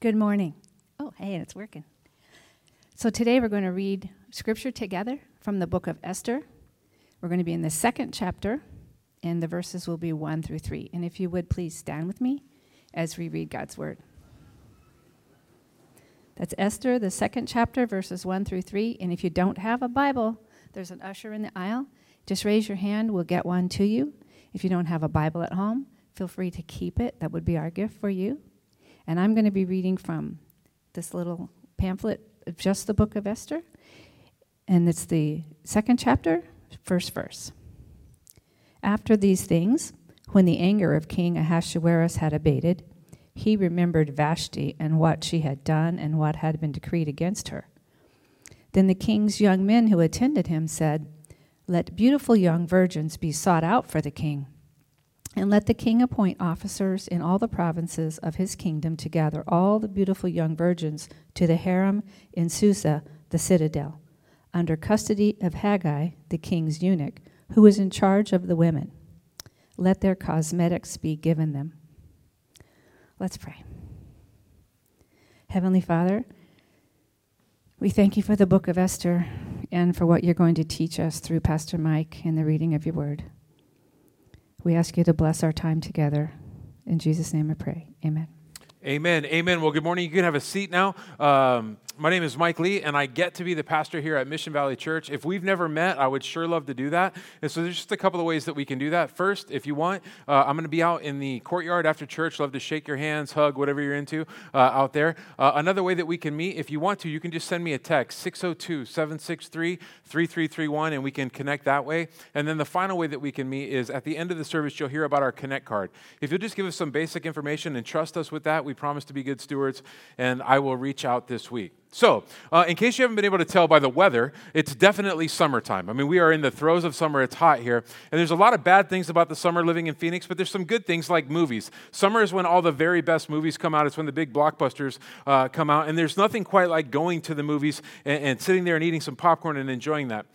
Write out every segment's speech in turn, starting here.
Good morning. Oh, hey, it's working. So today we're going to read scripture together from the book of Esther. We're going to be in the second chapter, and the verses will be 1 through 3. And if you would please stand with me as we read God's word. That's Esther, the second chapter, verses 1 through 3. And if you don't have a Bible, there's an usher in the aisle. Just raise your hand, we'll get one to you. If you don't have a Bible at home, feel free to keep it. That would be our gift for you. And I'm going to be reading from this little pamphlet of just the book of Esther. And it's the second chapter, first verse. After these things, when the anger of King Ahasuerus had abated, he remembered Vashti and what she had done and what had been decreed against her. Then the king's young men who attended him said, Let beautiful young virgins be sought out for the king, and let the king appoint officers in all the provinces of his kingdom to gather all the beautiful young virgins to the harem in Susa, the citadel, under custody of Hegai, the king's eunuch, who is in charge of the women. Let their cosmetics be given them. Let's pray. Heavenly Father, we thank you for the book of Esther and for what you're going to teach us through Pastor Mike in the reading of your word. We ask you to bless our time together. In Jesus' name I pray. Amen. Amen. Amen. Well, good morning. You can have a seat now. Um, my name is Mike Lee, and I get to be the pastor here at Mission Valley Church. If we've never met, I would sure love to do that. And so there's just a couple of ways that we can do that. First, if you want, uh, I'm going to be out in the courtyard after church. Love to shake your hands, hug, whatever you're into uh, out there. Uh, another way that we can meet, if you want to, you can just send me a text, 602 763 3331, and we can connect that way. And then the final way that we can meet is at the end of the service, you'll hear about our Connect card. If you'll just give us some basic information and trust us with that, we promise to be good stewards, and I will reach out this week. So, uh, in case you haven't been able to tell by the weather, it's definitely summertime. I mean, we are in the throes of summer. It's hot here. And there's a lot of bad things about the summer living in Phoenix, but there's some good things like movies. Summer is when all the very best movies come out, it's when the big blockbusters uh, come out. And there's nothing quite like going to the movies and, and sitting there and eating some popcorn and enjoying that.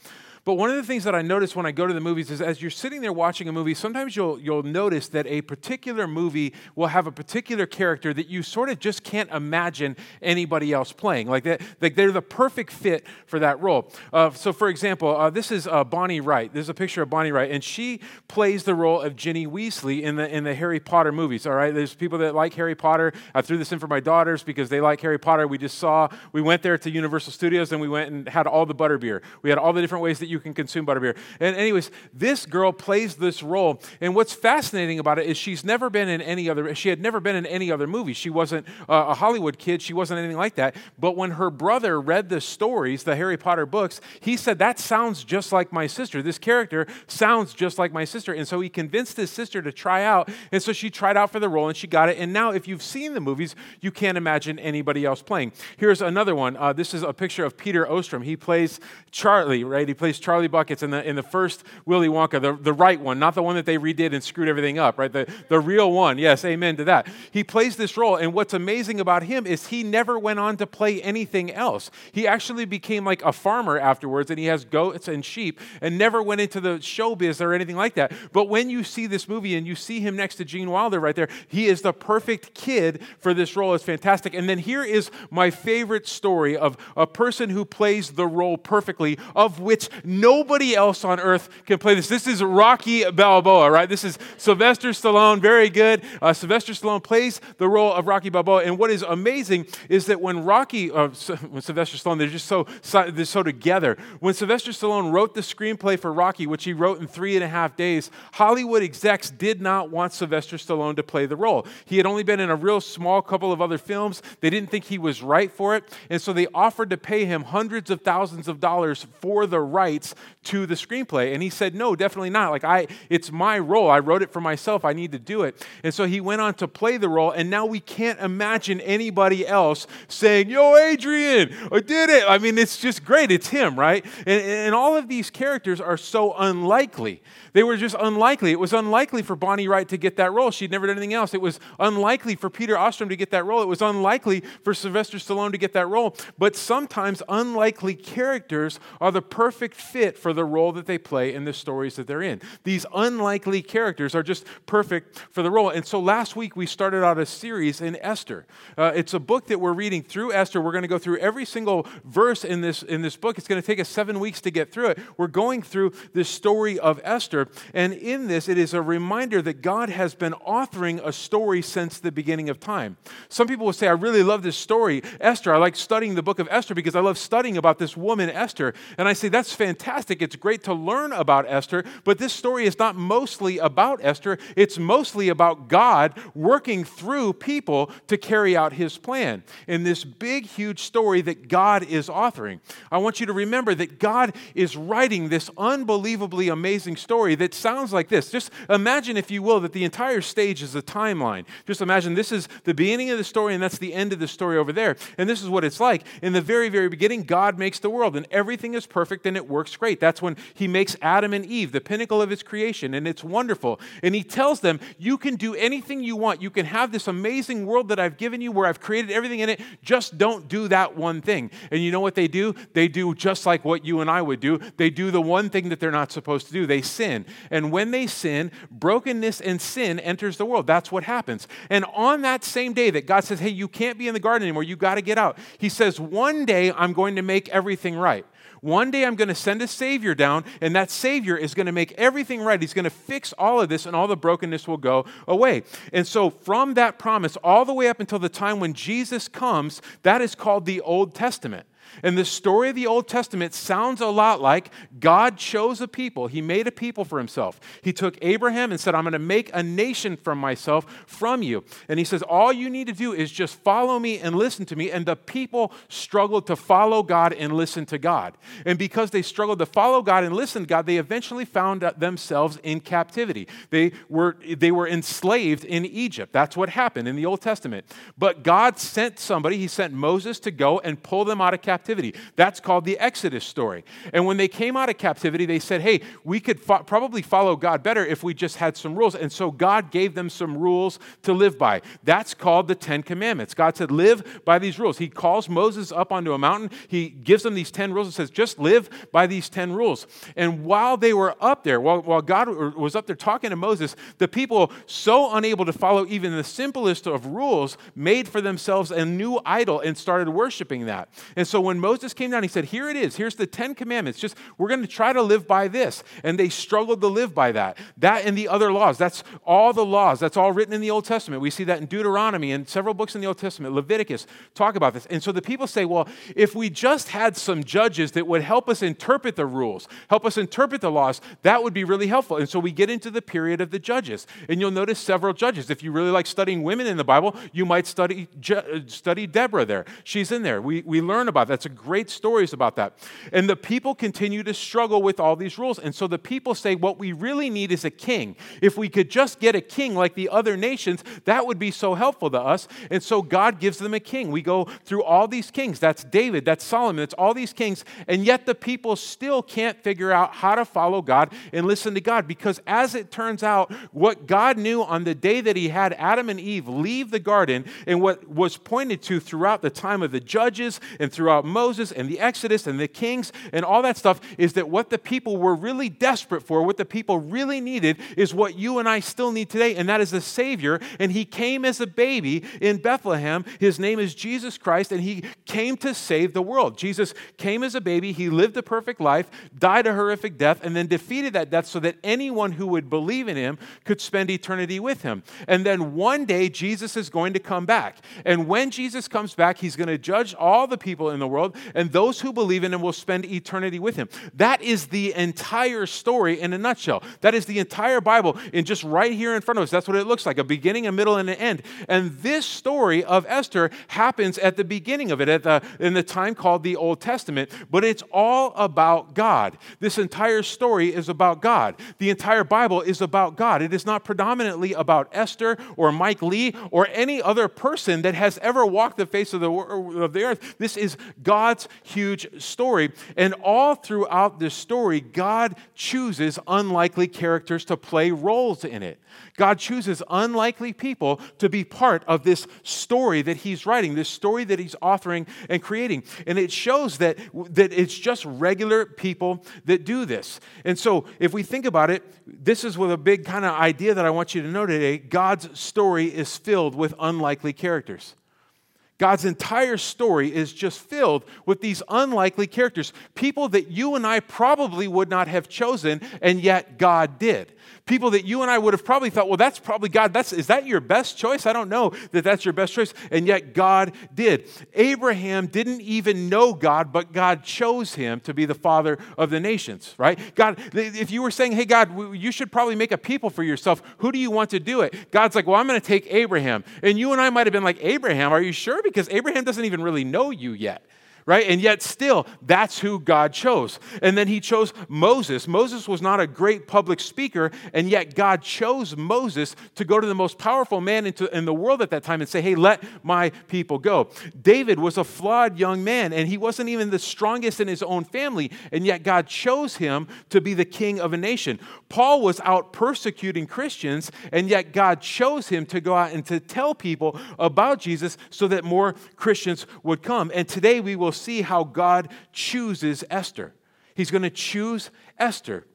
But one of the things that I notice when I go to the movies is as you're sitting there watching a movie, sometimes you'll, you'll notice that a particular movie will have a particular character that you sort of just can't imagine anybody else playing. Like, that, like they're the perfect fit for that role. Uh, so, for example, uh, this is uh, Bonnie Wright. There's a picture of Bonnie Wright, and she plays the role of Ginny Weasley in the, in the Harry Potter movies, all right? There's people that like Harry Potter. I threw this in for my daughters because they like Harry Potter. We just saw, we went there to Universal Studios and we went and had all the butterbeer. We had all the different ways that you can consume butterbeer. And, anyways, this girl plays this role. And what's fascinating about it is she's never been in any other, she had never been in any other movie. She wasn't uh, a Hollywood kid, she wasn't anything like that. But when her brother read the stories, the Harry Potter books, he said, That sounds just like my sister. This character sounds just like my sister. And so he convinced his sister to try out. And so she tried out for the role and she got it. And now, if you've seen the movies, you can't imagine anybody else playing. Here's another one. Uh, this is a picture of Peter Ostrum. He plays Charlie, right? He plays Charlie buckets in the, in the first Willy Wonka, the, the right one, not the one that they redid and screwed everything up, right? The, the real one. Yes, amen to that. He plays this role, and what's amazing about him is he never went on to play anything else. He actually became like a farmer afterwards, and he has goats and sheep, and never went into the showbiz or anything like that. But when you see this movie and you see him next to Gene Wilder right there, he is the perfect kid for this role. It's fantastic. And then here is my favorite story of a person who plays the role perfectly, of which nobody else on earth can play this. This is Rocky Balboa, right? This is Sylvester Stallone, very good. Uh, Sylvester Stallone plays the role of Rocky Balboa. And what is amazing is that when Rocky, uh, when Sylvester Stallone, they're just so, they're so together. When Sylvester Stallone wrote the screenplay for Rocky, which he wrote in three and a half days, Hollywood execs did not want Sylvester Stallone to play the role. He had only been in a real small couple of other films. They didn't think he was right for it. And so they offered to pay him hundreds of thousands of dollars for the rights to the screenplay and he said no definitely not like i it's my role i wrote it for myself i need to do it and so he went on to play the role and now we can't imagine anybody else saying yo adrian i did it i mean it's just great it's him right and, and all of these characters are so unlikely they were just unlikely. It was unlikely for Bonnie Wright to get that role. She'd never done anything else. It was unlikely for Peter Ostrum to get that role. It was unlikely for Sylvester Stallone to get that role. But sometimes unlikely characters are the perfect fit for the role that they play in the stories that they're in. These unlikely characters are just perfect for the role. And so last week we started out a series in Esther. Uh, it's a book that we're reading through Esther. We're going to go through every single verse in this, in this book. It's going to take us seven weeks to get through it. We're going through the story of Esther. And in this, it is a reminder that God has been authoring a story since the beginning of time. Some people will say, I really love this story, Esther. I like studying the book of Esther because I love studying about this woman, Esther. And I say, that's fantastic. It's great to learn about Esther, but this story is not mostly about Esther. It's mostly about God working through people to carry out his plan in this big, huge story that God is authoring. I want you to remember that God is writing this unbelievably amazing story that sounds like this. Just imagine, if you will, that the entire stage is a timeline. Just imagine this is the beginning of the story and that's the end of the story over there. And this is what it's like. In the very, very beginning, God makes the world and everything is perfect and it works great. That's when He makes Adam and Eve, the pinnacle of His creation, and it's wonderful. And He tells them, You can do anything you want. You can have this amazing world that I've given you where I've created everything in it. Just don't do that one thing. And you know what they do? They do just like what you and I would do. They do the one thing that they're not supposed to do. They sin. And when they sin, brokenness and sin enters the world. That's what happens. And on that same day that God says, Hey, you can't be in the garden anymore, you got to get out, He says, One day I'm going to make everything right. One day I'm going to send a Savior down, and that Savior is going to make everything right. He's going to fix all of this, and all the brokenness will go away. And so, from that promise, all the way up until the time when Jesus comes, that is called the Old Testament. And the story of the Old Testament sounds a lot like God chose a people. He made a people for himself. He took Abraham and said, I'm going to make a nation from myself from you. And he says, All you need to do is just follow me and listen to me. And the people struggled to follow God and listen to God. And because they struggled to follow God and listen to God, they eventually found themselves in captivity. They were, they were enslaved in Egypt. That's what happened in the Old Testament. But God sent somebody, He sent Moses to go and pull them out of captivity captivity. That's called the Exodus story. And when they came out of captivity, they said, hey, we could fo- probably follow God better if we just had some rules. And so God gave them some rules to live by. That's called the Ten Commandments. God said, live by these rules. He calls Moses up onto a mountain. He gives them these 10 rules and says, just live by these 10 rules. And while they were up there, while, while God was up there talking to Moses, the people, so unable to follow even the simplest of rules, made for themselves a new idol and started worshiping that. And so when when Moses came down, he said, Here it is. Here's the Ten Commandments. Just, we're going to try to live by this. And they struggled to live by that. That and the other laws. That's all the laws. That's all written in the Old Testament. We see that in Deuteronomy and several books in the Old Testament. Leviticus talk about this. And so the people say, Well, if we just had some judges that would help us interpret the rules, help us interpret the laws, that would be really helpful. And so we get into the period of the judges. And you'll notice several judges. If you really like studying women in the Bible, you might study, uh, study Deborah there. She's in there. We, we learn about that. That's a great stories about that. And the people continue to struggle with all these rules. And so the people say, what we really need is a king. If we could just get a king like the other nations, that would be so helpful to us. And so God gives them a king. We go through all these kings. That's David, that's Solomon, it's all these kings. And yet the people still can't figure out how to follow God and listen to God. Because as it turns out, what God knew on the day that he had Adam and Eve leave the garden and what was pointed to throughout the time of the judges and throughout Moses and the Exodus and the kings and all that stuff is that what the people were really desperate for, what the people really needed, is what you and I still need today, and that is a Savior. And He came as a baby in Bethlehem. His name is Jesus Christ, and He came to save the world. Jesus came as a baby, He lived a perfect life, died a horrific death, and then defeated that death so that anyone who would believe in Him could spend eternity with Him. And then one day, Jesus is going to come back. And when Jesus comes back, He's going to judge all the people in the world, and and those who believe in him will spend eternity with him. That is the entire story in a nutshell. That is the entire Bible in just right here in front of us. That's what it looks like a beginning, a middle, and an end. And this story of Esther happens at the beginning of it, at the, in the time called the Old Testament, but it's all about God. This entire story is about God. The entire Bible is about God. It is not predominantly about Esther or Mike Lee or any other person that has ever walked the face of the, of the earth. This is God's huge story. And all throughout this story, God chooses unlikely characters to play roles in it. God chooses unlikely people to be part of this story that He's writing, this story that He's authoring and creating. And it shows that, that it's just regular people that do this. And so, if we think about it, this is with a big kind of idea that I want you to know today God's story is filled with unlikely characters. God's entire story is just filled with these unlikely characters, people that you and I probably would not have chosen, and yet God did. People that you and I would have probably thought, well, that's probably God. That's, is that your best choice? I don't know that that's your best choice. And yet God did. Abraham didn't even know God, but God chose him to be the father of the nations, right? God, if you were saying, hey, God, you should probably make a people for yourself, who do you want to do it? God's like, well, I'm going to take Abraham. And you and I might have been like, Abraham, are you sure? Because Abraham doesn't even really know you yet right? And yet, still, that's who God chose. And then he chose Moses. Moses was not a great public speaker, and yet God chose Moses to go to the most powerful man in the world at that time and say, hey, let my people go. David was a flawed young man, and he wasn't even the strongest in his own family, and yet God chose him to be the king of a nation. Paul was out persecuting Christians, and yet God chose him to go out and to tell people about Jesus so that more Christians would come. And today we will see how God chooses Esther. He's going to choose Esther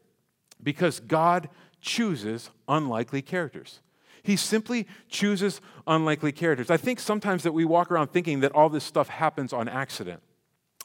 because God chooses unlikely characters. He simply chooses unlikely characters. I think sometimes that we walk around thinking that all this stuff happens on accident.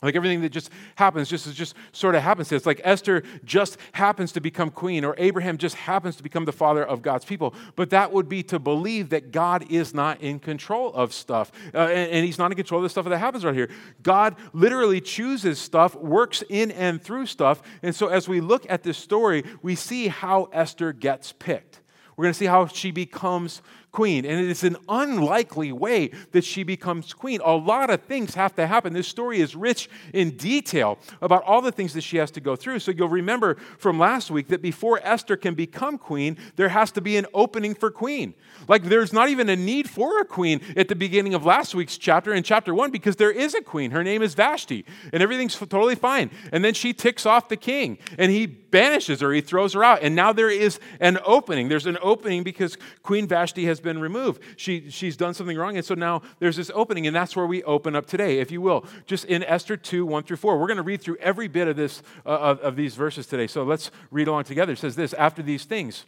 Like everything that just happens just just sort of happens. It's like Esther just happens to become queen, or Abraham just happens to become the father of God's people. But that would be to believe that God is not in control of stuff, uh, and, and, He's not in control of the stuff that happens right here. God literally chooses stuff, works in and through stuff. And so, as we look at this story, we see how Esther gets picked. We're going to see how she becomes queen. And it is an unlikely way that she becomes queen. A lot of things have to happen. This story is rich in detail about all the things that she has to go through. So you'll remember from last week that before Esther can become queen, there has to be an opening for queen. Like there's not even a need for a queen at the beginning of last week's chapter, in chapter one, because there is a queen. Her name is Vashti, and everything's totally fine. And then she ticks off the king, and he banishes her, he throws her out. And now there is an opening. There's an opening because Queen Vashti has been removed. She, she's done something wrong. And so now there's this opening, and that's where we open up today, if you will. Just in Esther 2, 1 through 4. We're going to read through every bit of this, uh, of, of these verses today. So let's read along together. It says this After these things,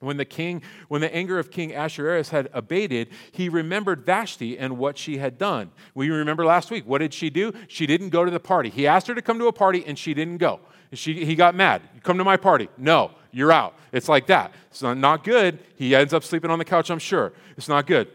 when the king, when the anger of King Ahasuerus had abated, he remembered Vashti and what she had done. We remember last week. What did she do? She didn't go to the party. He asked her to come to a party, and she didn't go. She, he got mad. Come to my party. No, you're out. It's like that. It's not, not good. He ends up sleeping on the couch, I'm sure. It's not good.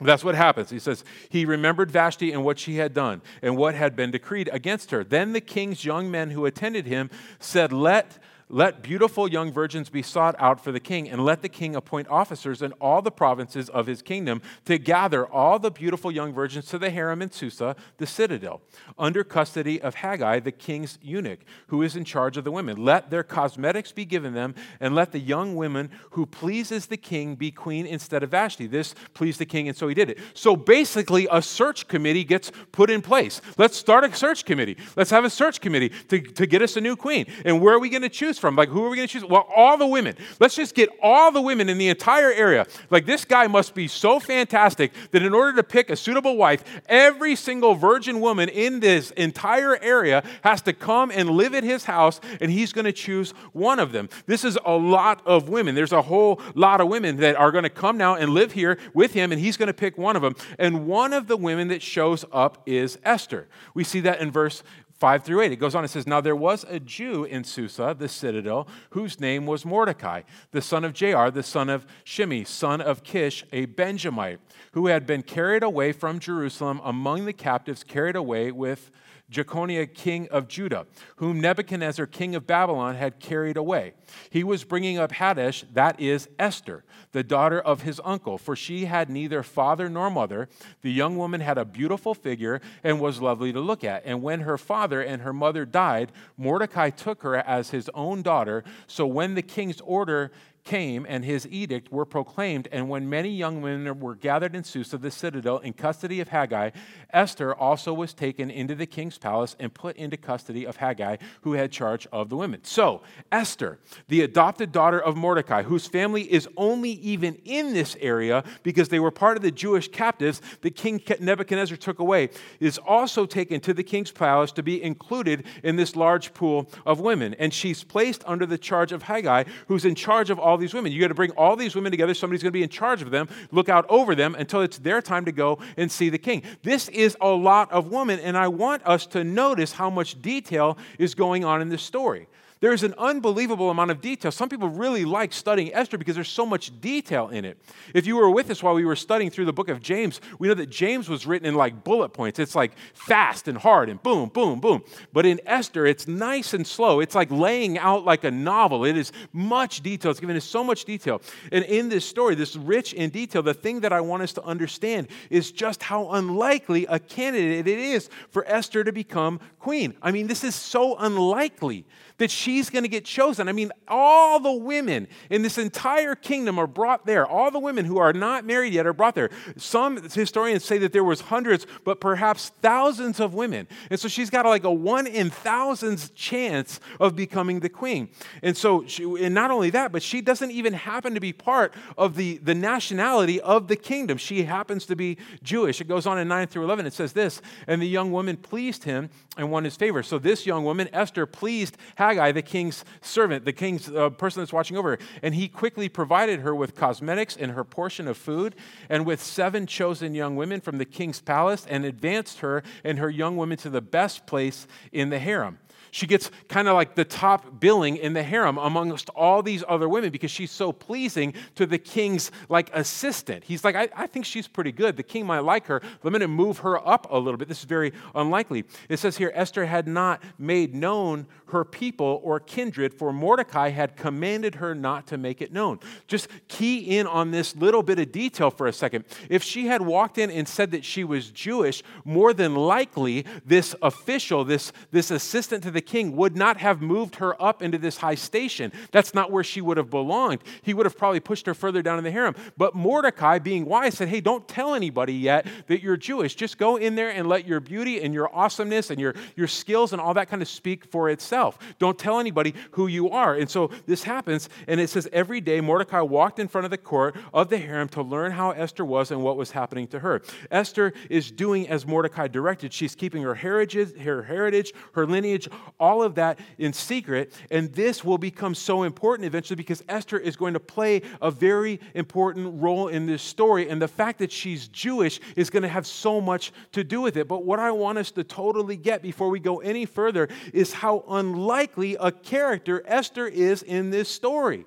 That's what happens. He says, He remembered Vashti and what she had done and what had been decreed against her. Then the king's young men who attended him said, Let let beautiful young virgins be sought out for the king, and let the king appoint officers in all the provinces of his kingdom to gather all the beautiful young virgins to the harem in Susa, the citadel, under custody of Hegai, the king's eunuch, who is in charge of the women. Let their cosmetics be given them, and let the young women who pleases the king be queen instead of Vashti. This pleased the king, and so he did it. So basically, a search committee gets put in place. Let's start a search committee. Let's have a search committee to, to get us a new queen. And where are we going to choose? Choose from? Like, who are we going to choose? Well, all the women. Let's just get all the women in the entire area. Like, this guy must be so fantastic that in order to pick a suitable wife, every single virgin woman in this entire area has to come and live at his house, and he's going to choose one of them. This is a lot of women. There's a whole lot of women that are going to come now and live here with him, and he's going to pick one of them. And one of the women that shows up is Esther. We see that in verse 5 through 8. It goes on, it says, Now there was a Jew in Susa, the citadel, whose name was Mordecai, the son of Jair, the son of Shimei, son of Kish, a Benjamite, who had been carried away from Jerusalem among the captives, carried away with Jeconiah, king of Judah, whom Nebuchadnezzar, king of Babylon, had carried away. He was bringing up Hadassah, that is Esther, the daughter of his uncle, for she had neither father nor mother. The young woman had a beautiful figure and was lovely to look at. And when her father and her mother died, Mordecai took her as his own daughter. So when the king's order came and his edict were proclaimed, and when many young women were gathered in Susa, the citadel, in custody of Hegai, Esther also was taken into the king's palace and put into custody of Hegai, who had charge of the women. So, Esther, the adopted daughter of Mordecai, whose family is only even in this area because they were part of the Jewish captives that King Nebuchadnezzar took away, is also taken to the king's palace to be included in this large pool of women. And she's placed under the charge of Hegai, who's in charge of all these women. You got to bring all these women together. Somebody's going to be in charge of them, look out over them until it's their time to go and see the king. This is a lot of women, and I want us to notice how much detail is going on in this story. There's an unbelievable amount of detail. Some people really like studying Esther because there's so much detail in it. If you were with us while we were studying through the book of James, we know that James was written in like bullet points. It's like fast and hard and boom, boom, boom. But in Esther, it's nice and slow. It's like laying out like a novel. It is much detail. It's given us so much detail. And in this story, this rich in detail, the thing that I want us to understand is just how unlikely a candidate it is for Esther to become queen. I mean, this is so unlikely that she's going to get chosen. I mean, all the women in this entire kingdom are brought there. All the women who are not married yet are brought there. Some historians say that there was hundreds, but perhaps thousands of women. And so she's got like a one in thousands chance of becoming the queen. And so, she, and not only that, but she doesn't even happen to be part of the, the nationality of the kingdom. She happens to be Jewish. It goes on in 9 through 11. It says this, and the young woman pleased him and won his favor. So this young woman, Esther, pleased Hegai, the king's servant, the king's uh, person that's watching over her. And he quickly provided her with cosmetics and her portion of food, and with seven chosen young women from the king's palace, and advanced her and her young women to the best place in the harem. She gets kind of like the top billing in the harem amongst all these other women because she's so pleasing to the king's like assistant. He's like, I, I think she's pretty good. The king might like her. Let me move her up a little bit. This is very unlikely. It says here Esther had not made known her people or kindred, for Mordecai had commanded her not to make it known. Just key in on this little bit of detail for a second. If she had walked in and said that she was Jewish, more than likely this official, this, this assistant to the king, would not have moved her up into this high station. That's not where she would have belonged. He would have probably pushed her further down in the harem. But Mordecai, being wise, said, Hey, don't tell anybody yet that you're Jewish. Just go in there and let your beauty and your awesomeness and your, your skills and all that kind of speak for itself. Don't tell anybody who you are. And so this happens, and it says every day Mordecai walked in front of the court of the harem to learn how Esther was and what was happening to her. Esther is doing as Mordecai directed. She's keeping her heritage, her heritage, her lineage, all of that in secret. And this will become so important eventually because Esther is going to play a very important role in this story. And the fact that she's Jewish is going to have so much to do with it. But what I want us to totally get before we go any further is how unlikely a character Esther is in this story.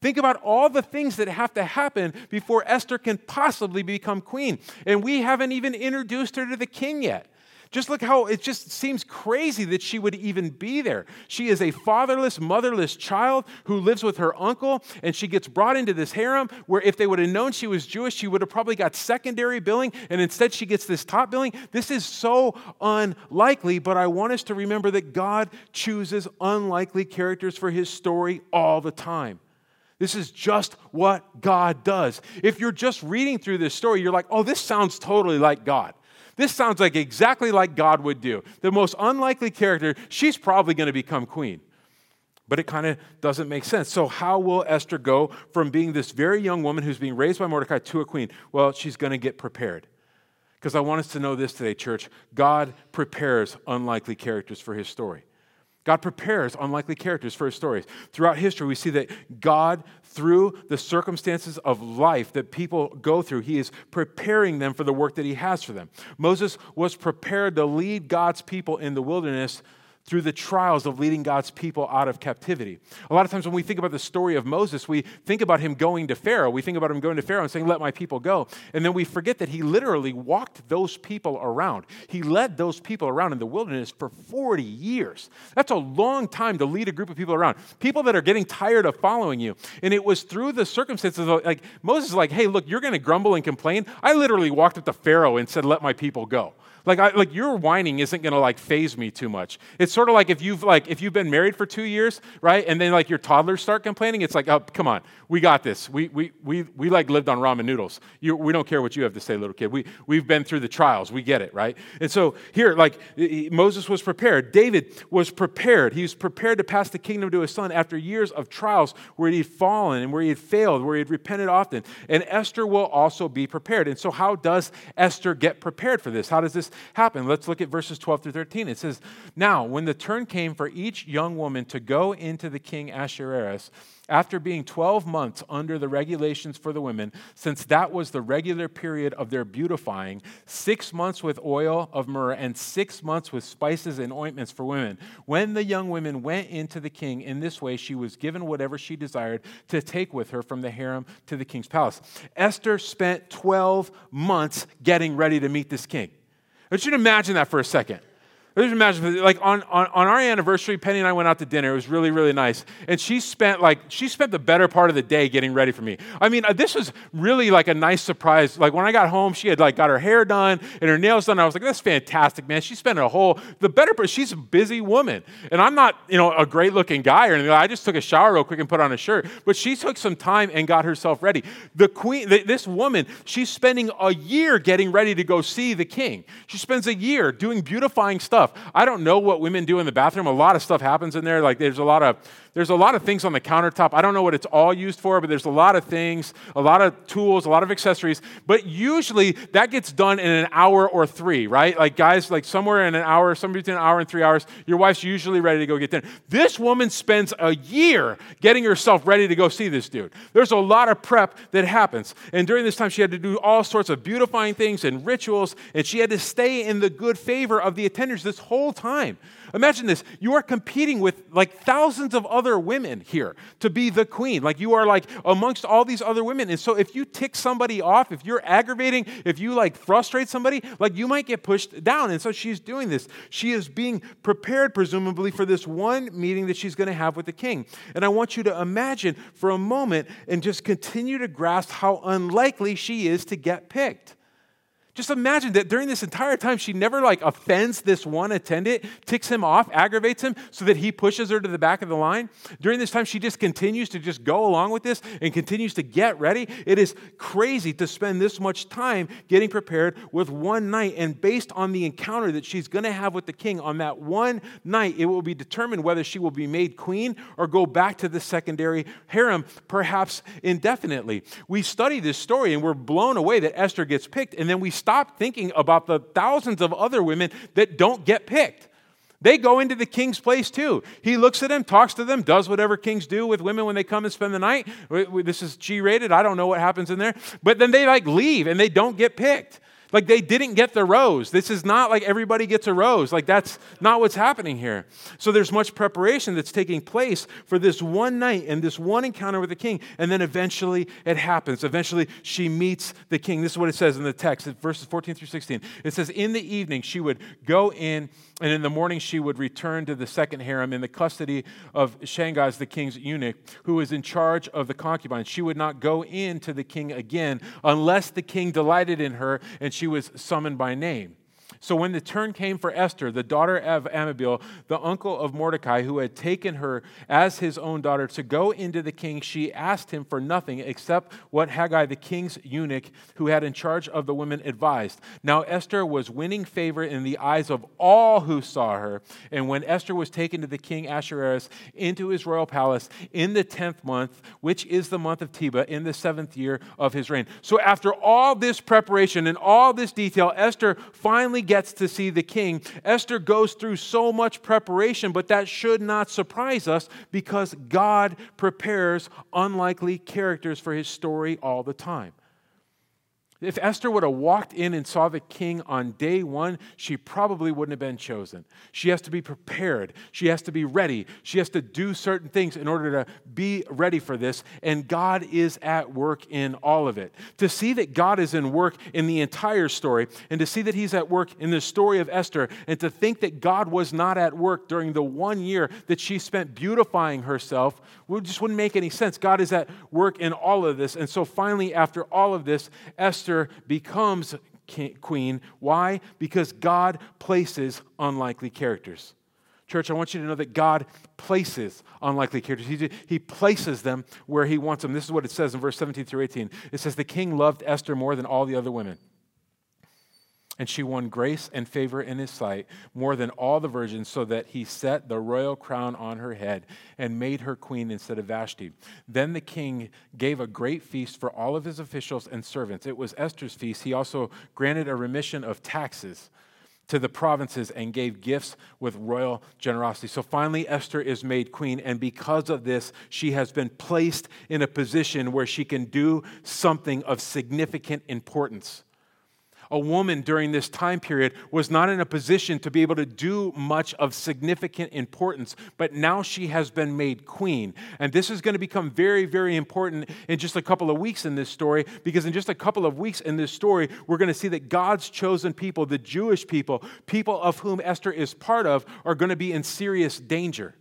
Think about all the things that have to happen before Esther can possibly become queen. And we haven't even introduced her to the king yet. Just look how it just seems crazy that she would even be there. She is a fatherless, motherless child who lives with her uncle, and she gets brought into this harem where if they would have known she was Jewish, she would have probably got secondary billing, and instead she gets this top billing. This is so unlikely, but I want us to remember that God chooses unlikely characters for his story all the time. This is just what God does. If you're just reading through this story, you're like, oh, this sounds totally like God. This sounds like exactly like God would do. The most unlikely character, she's probably going to become queen. But it kind of doesn't make sense. So, how will Esther go from being this very young woman who's being raised by Mordecai to a queen? Well, she's going to get prepared. Because I want us to know this today, church God prepares unlikely characters for his story. God prepares unlikely characters for his stories. Throughout history, we see that God, through the circumstances of life that people go through, he is preparing them for the work that he has for them. Moses was prepared to lead God's people in the wilderness through the trials of leading God's people out of captivity. A lot of times when we think about the story of Moses, we think about him going to Pharaoh. We think about him going to Pharaoh and saying, Let my people go. And then we forget that he literally walked those people around. He led those people around in the wilderness for 40 years. That's a long time to lead a group of people around. People that are getting tired of following you. And it was through the circumstances of, like Moses is like, Hey, look, you're going to grumble and complain. I literally walked up to Pharaoh and said, Let my people go. Like, I, like your whining isn't gonna like phase me too much. It's sort of like if you've like if you've been married for two years, right? And then like your toddlers start complaining, it's like, oh, come on, we got this. We we we we like lived on ramen noodles. You, we don't care what you have to say, little kid. We we've been through the trials. We get it, right? And so here, like Moses was prepared, David was prepared. He was prepared to pass the kingdom to his son after years of trials where he'd fallen and where he had failed, where he had repented often. And Esther will also be prepared. And so, how does Esther get prepared for this? How does this happen? Let's look at verses 12 through 13. It says, Now, when the turn came for each young woman to go into the king Ahasuerus, after being 12 months under the regulations for the women, since that was the regular period of their beautifying, six months with oil of myrrh and six months with spices and ointments for women. When the young women went into the king in this way, she was given whatever she desired to take with her from the harem to the king's palace. Esther spent 12 months getting ready to meet this king. Want you imagine that for a second. Just imagine, like on, on, on our anniversary, Penny and I went out to dinner. It was really, really nice. And she spent like, she spent the better part of the day getting ready for me. I mean, uh, this was really like a nice surprise. Like when I got home, she had like got her hair done and her nails done. I was like, that's fantastic, man. She spent a whole, the better part, she's a busy woman. And I'm not, you know, a great looking guy or anything. I just took a shower real quick and put on a shirt. But she took some time and got herself ready. The queen, this woman, she's spending a year getting ready to go see the king. She spends a year doing beautifying stuff stuff. I don't know what women do in the bathroom. A lot of stuff happens in there. Like there's a lot of there's a lot of things on the countertop. I don't know what it's all used for, but there's a lot of things, a lot of tools, a lot of accessories. But usually that gets done in an hour or three, right? Like guys, like somewhere in an hour, somewhere between an hour and three hours, your wife's usually ready to go get dinner. This woman spends a year getting herself ready to go see this dude. There's a lot of prep that happens. And during this time, she had to do all sorts of beautifying things and rituals, and she had to stay in the good favor of the attenders this whole time. Imagine this. You are competing with like thousands of other women here to be the queen. Like you are like amongst all these other women. And so if you tick somebody off, if you're aggravating, if you like frustrate somebody, like you might get pushed down. And so she's doing this. She is being prepared, presumably, for this one meeting that she's going to have with the king. And I want you to imagine for a moment and just continue to grasp how unlikely she is to get picked. Just imagine that during this entire time, she never like offends this one attendant, ticks him off, aggravates him so that he pushes her to the back of the line. During this time, she just continues to just go along with this and continues to get ready. It is crazy to spend this much time getting prepared with one night. And based on the encounter that she's going to have with the king on that one night, it will be determined whether she will be made queen or go back to the secondary harem, perhaps indefinitely. We study this story and we're blown away that Esther gets picked. And then we stop thinking about the thousands of other women that don't get picked. They go into the king's place too. He looks at them, talks to them, does whatever kings do with women when they come and spend the night. This is G rated. I don't know what happens in there. But then they like leave and they don't get picked. Like they didn't get the rose. This is not like everybody gets a rose. Like that's not what's happening here. So there's much preparation that's taking place for this one night and this one encounter with the king. And then eventually it happens. Eventually she meets the king. This is what it says in the text, verses 14 through 16. It says, In the evening she would go in, and in the morning she would return to the second harem in the custody of Shaashgaz, the king's eunuch, who was in charge of the concubines. She would not go in to the king again unless the king delighted in her and she was summoned by name. So when the turn came for Esther, the daughter of Abihail, the uncle of Mordecai, who had taken her as his own daughter to go into the king, she asked him for nothing except what Hegai, the king's eunuch, who had in charge of the women, advised. Now Esther was winning favor in the eyes of all who saw her. And when Esther was taken to the king Ahasuerus into his royal palace in the tenth month, which is the month of Tebeth, in the seventh year of his reign. So after all this preparation and all this detail, Esther finally gets to see the king. Esther goes through so much preparation, but that should not surprise us because God prepares unlikely characters for his story all the time. If Esther would have walked in and saw the king on day one, she probably wouldn't have been chosen. She has to be prepared. She has to be ready. She has to do certain things in order to be ready for this. And God is at work in all of it. To see that God is in work in the entire story, and to see that He's at work in the story of Esther, and to think that God was not at work during the one year that she spent beautifying herself, just wouldn't make any sense. God is at work in all of this. And so finally, after all of this, Esther Esther becomes queen. Why? Because God places unlikely characters. Church, I want you to know that God places unlikely characters. He, he places them where He wants them. This is what it says in verse 17 through 18. It says, The king loved Esther more than all the other women. And she won grace and favor in his sight more than all the virgins, so that he set the royal crown on her head and made her queen instead of Vashti. Then the king gave a great feast for all of his officials and servants. It was Esther's feast. He also granted a remission of taxes to the provinces and gave gifts with royal generosity. So finally, Esther is made queen, and because of this, she has been placed in a position where she can do something of significant importance a woman during this time period was not in a position to be able to do much of significant importance, but now she has been made queen. And this is going to become very, very important in just a couple of weeks in this story, because in just a couple of weeks in this story, we're going to see that God's chosen people, the Jewish people, people of whom Esther is part of, are going to be in serious danger.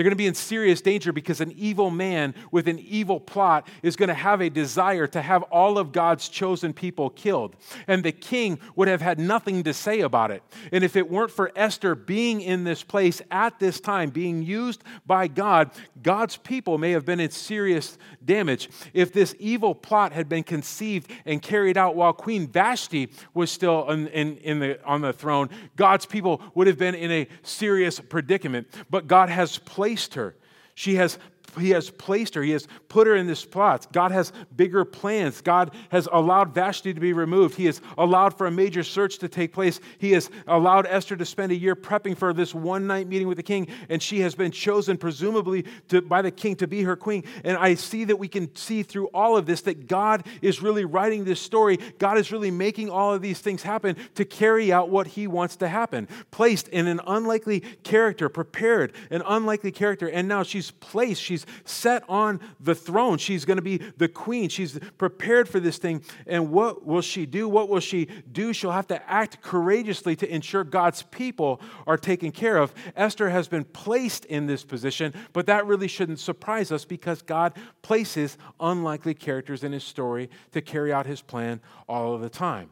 They're going to be in serious danger because an evil man with an evil plot is going to have a desire to have all of God's chosen people killed. And the king would have had nothing to say about it. And if it weren't for Esther being in this place at this time, being used by God, God's people may have been in serious damage. If this evil plot had been conceived and carried out while Queen Vashti was still in, in, in the, on the throne, God's people would have been in a serious predicament. But God has placed her. She has he has placed her. He has put her in this spot. God has bigger plans. God has allowed Vashti to be removed. He has allowed for a major search to take place. He has allowed Esther to spend a year prepping for this one night meeting with the king, and she has been chosen, presumably, to, by the king to be her queen. And I see that we can see through all of this that God is really writing this story. God is really making all of these things happen to carry out what he wants to happen. Placed in an unlikely character, prepared, an unlikely character, and now she's placed, she's She's set on the throne. She's going to be the queen. She's prepared for this thing. And what will she do? What will she do? She'll have to act courageously to ensure God's people are taken care of. Esther has been placed in this position, but that really shouldn't surprise us because God places unlikely characters in his story to carry out his plan all of the time.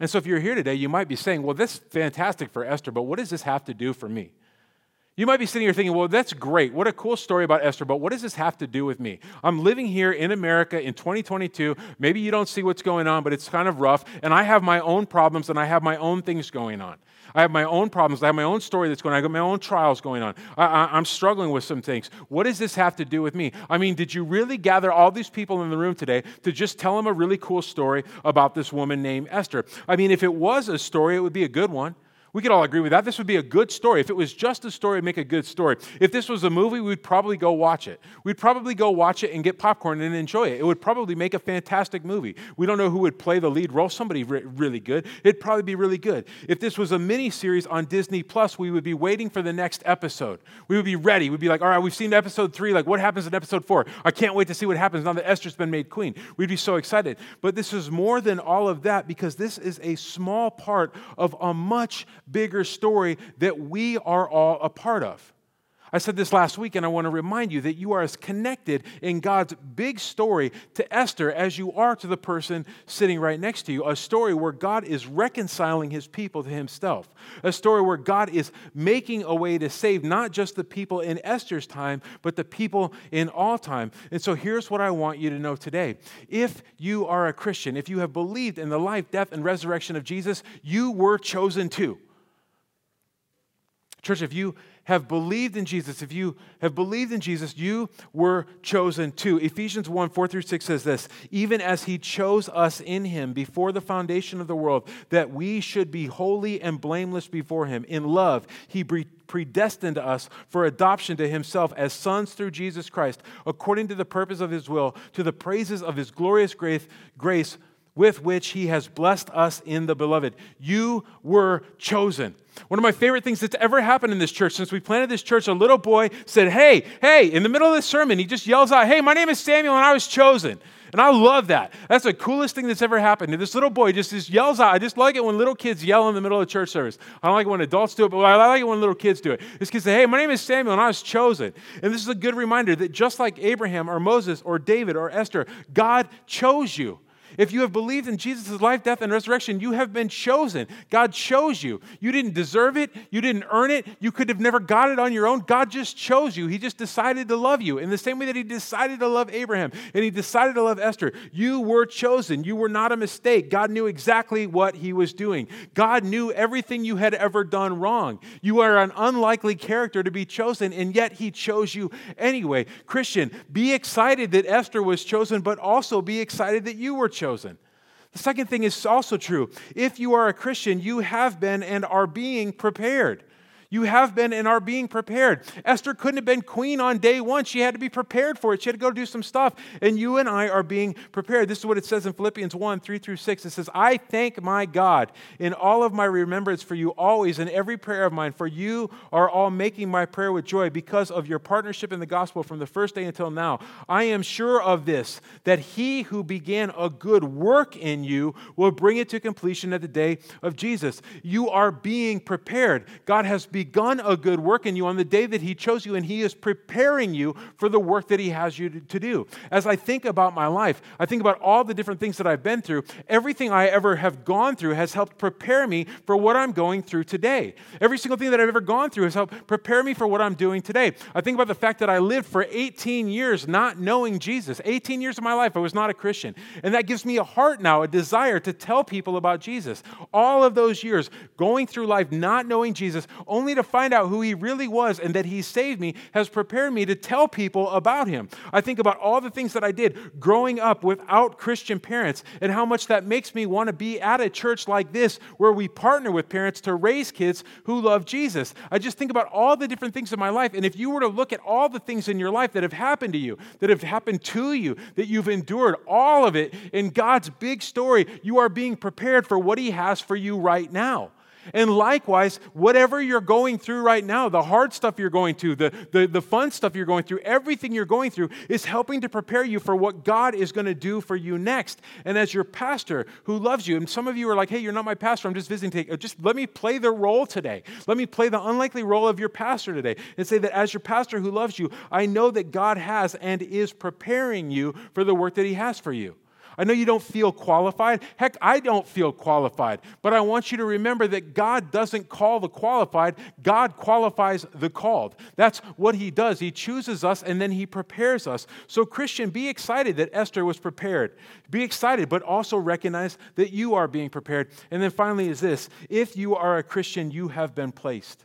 And so, if you're here today, you might be saying, Well, this is fantastic for Esther, but what does this have to do for me? You might be sitting here thinking, well, that's great. What a cool story about Esther, but what does this have to do with me? I'm living here in America in 2022. Maybe you don't see what's going on, but it's kind of rough. And I have my own problems and I have my own things going on. I have my own problems. I have my own story that's going on. I got my own trials going on. I, am struggling with some things. What does this have to do with me? I mean, did you really gather all these people in the room today to just tell them a really cool story about this woman named Esther? I mean, if it was a story, it would be a good one. We could all agree with that. This would be a good story. If it was just a story, make a good story. If this was a movie, we'd probably go watch it. We'd probably go watch it and get popcorn and enjoy it. It would probably make a fantastic movie. We don't know who would play the lead role. Somebody re- really good. It'd probably be really good. If this was a mini series on Disney Plus, we would be waiting for the next episode. We would be ready. We'd be like, all right, we've seen episode three. Like, what happens in episode four? I can't wait to see what happens now that Esther's been made queen. We'd be so excited. But this is more than all of that because this is a small part of a much bigger story that we are all a part of. I said this last week, and I want to remind you that you are as connected in God's big story to Esther as you are to the person sitting right next to you. A story where God is reconciling his people to himself. A story where God is making a way to save not just the people in Esther's time, but the people in all time. And so here's what I want you to know today. If you are a Christian, if you have believed in the life, death, and resurrection of Jesus, you were chosen too. Church, if you have believed in Jesus, if you have believed in Jesus, you were chosen too. Ephesians 1 4 through 6 says this even as he chose us in him before the foundation of the world, that we should be holy and blameless before him. In love, he predestined us for adoption to himself as sons through Jesus Christ, according to the purpose of his will, to the praises of his glorious grace. With which he has blessed us in the beloved. You were chosen. One of my favorite things that's ever happened in this church since we planted this church, a little boy said, Hey, hey, in the middle of the sermon, he just yells out, Hey, my name is Samuel and I was chosen. And I love that. That's the coolest thing that's ever happened. And this little boy just, just yells out. I just like it when little kids yell in the middle of church service. I don't like it when adults do it, but I like it when little kids do it. This kid say, Hey, my name is Samuel and I was chosen. And this is a good reminder that just like Abraham or Moses or David or Esther, God chose you. If you have believed in Jesus' life, death, and resurrection, you have been chosen. God chose you. You didn't deserve it. You didn't earn it. You could have never got it on your own. God just chose you. He just decided to love you. In the same way that He decided to love Abraham and He decided to love Esther, you were chosen. You were not a mistake. God knew exactly what He was doing. God knew everything you had ever done wrong. You are an unlikely character to be chosen, and yet He chose you anyway. Christian, be excited that Esther was chosen, but also be excited that you were chosen. The second thing is also true. If you are a Christian, you have been and are being prepared. You have been and are being prepared. Esther couldn't have been queen on day one. She had to be prepared for it. She had to go do some stuff. And you and I are being prepared. This is what it says in Philippians 1 3 through 6. It says, I thank my God in all of my remembrance for you always in every prayer of mine, for you are all making my prayer with joy because of your partnership in the gospel from the first day until now. I am sure of this, that he who began a good work in you will bring it to completion at the day of Jesus. You are being prepared. God has begun a good work in you on the day that He chose you, and He is preparing you for the work that He has you to do. As I think about my life, I think about all the different things that I've been through. Everything I ever have gone through has helped prepare me for what I'm going through today. Every single thing that I've ever gone through has helped prepare me for what I'm doing today. I think about the fact that I lived for 18 years not knowing Jesus. 18 years of my life, I was not a Christian. And that gives me a heart now, a desire to tell people about Jesus. All of those years going through life not knowing Jesus, only only to find out who he really was and that he saved me has prepared me to tell people about him. I think about all the things that I did growing up without Christian parents and how much that makes me want to be at a church like this where we partner with parents to raise kids who love Jesus. I just think about all the different things in my life. And if you were to look at all the things in your life that have happened to you, that have happened to you, that you've endured, all of it in God's big story, you are being prepared for what He has for you right now. And likewise, whatever you're going through right now, the hard stuff you're going through, the, the, the fun stuff you're going through, everything you're going through is helping to prepare you for what God is going to do for you next. And as your pastor who loves you, and some of you are like, hey, you're not my pastor, I'm just visiting. Uh, just let me play the role today. Let me play the unlikely role of your pastor today and say that as your pastor who loves you, I know that God has and is preparing you for the work that He has for you. I know you don't feel qualified. Heck, I don't feel qualified. But I want you to remember that God doesn't call the qualified, God qualifies the called. That's what He does. He chooses us and then He prepares us. So, Christian, be excited that Esther was prepared. Be excited, but also recognize that you are being prepared. And then finally, is this if you are a Christian, you have been placed.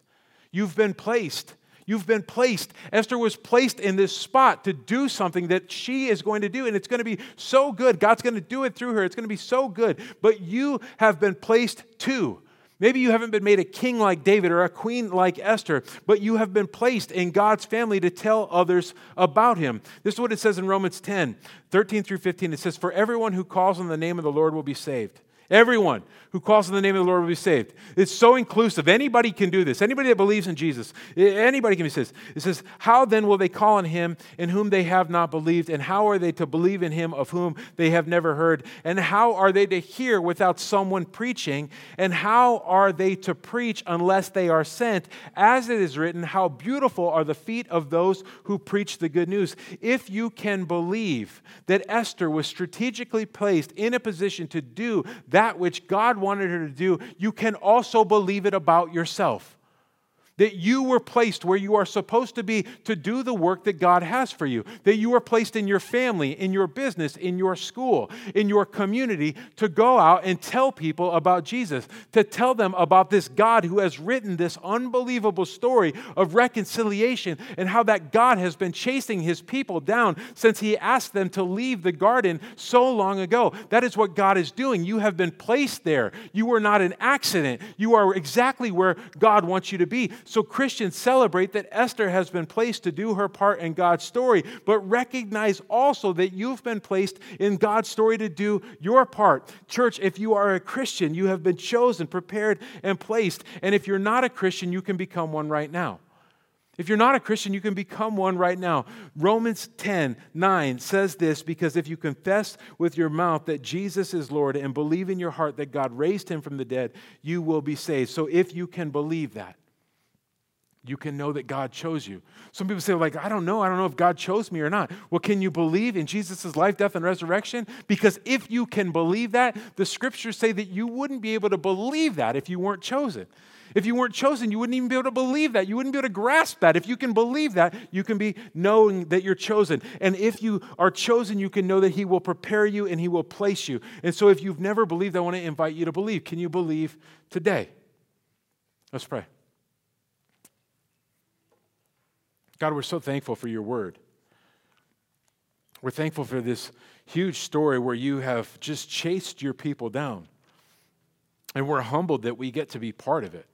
You've been placed. You've been placed. Esther was placed in this spot to do something that she is going to do, and it's going to be so good. God's going to do it through her. It's going to be so good. But you have been placed too. Maybe you haven't been made a king like David or a queen like Esther, but you have been placed in God's family to tell others about him. This is what it says in Romans 10 13 through 15. It says, For everyone who calls on the name of the Lord will be saved. Everyone who calls on the name of the Lord will be saved. It's so inclusive. Anybody can do this. Anybody that believes in Jesus, anybody can be saved. It says, How then will they call on him in whom they have not believed? And how are they to believe in him of whom they have never heard? And how are they to hear without someone preaching? And how are they to preach unless they are sent? As it is written, How beautiful are the feet of those who preach the good news. If you can believe that Esther was strategically placed in a position to do that that which God wanted her to do, you can also believe it about yourself that you were placed where you are supposed to be to do the work that God has for you, that you are placed in your family, in your business, in your school, in your community to go out and tell people about Jesus, to tell them about this God who has written this unbelievable story of reconciliation and how that God has been chasing his people down since he asked them to leave the garden so long ago. That is what God is doing. You have been placed there. You were not an accident. You are exactly where God wants you to be. So Christians celebrate that Esther has been placed to do her part in God's story, but recognize also that you've been placed in God's story to do your part. Church, if you are a Christian, you have been chosen, prepared, and placed. And if you're not a Christian, you can become one right now. If you're not a Christian, you can become one right now. Romans 10 9 says this because if you confess with your mouth that Jesus is Lord and believe in your heart that God raised him from the dead, you will be saved. So if you can believe that, you can know that God chose you. Some people say, like, I don't know. I don't know if God chose me or not. Well, can you believe in Jesus' life, death, and resurrection? Because if you can believe that, the scriptures say that you wouldn't be able to believe that if you weren't chosen. If you weren't chosen, you wouldn't even be able to believe that. You wouldn't be able to grasp that. If you can believe that, you can be knowing that you're chosen. And if you are chosen, you can know that He will prepare you and He will place you. And so if you've never believed, I want to invite you to believe. Can you believe today? Let's pray. God, we're so thankful for your word. We're thankful for this huge story where you have just chased your people down. And we're humbled that we get to be part of it.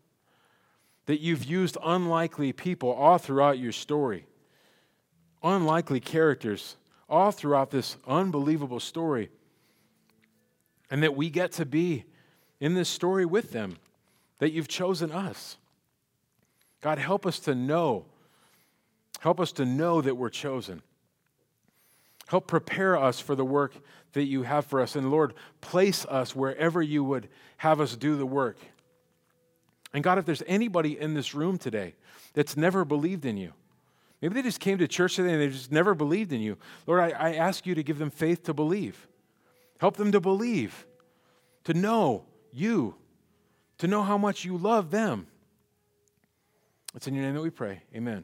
That you've used unlikely people all throughout your story, unlikely characters all throughout this unbelievable story. And that we get to be in this story with them, that you've chosen us. God, help us to know Help us to know that we're chosen. Help prepare us for the work that you have for us. And Lord, place us wherever you would have us do the work. And God, if there's anybody in this room today that's never believed in you, maybe they just came to church today and they just never believed in you, Lord, I, I ask you to give them faith to believe. Help them to believe, to know you, to know how much you love them. It's in your name that we pray. Amen.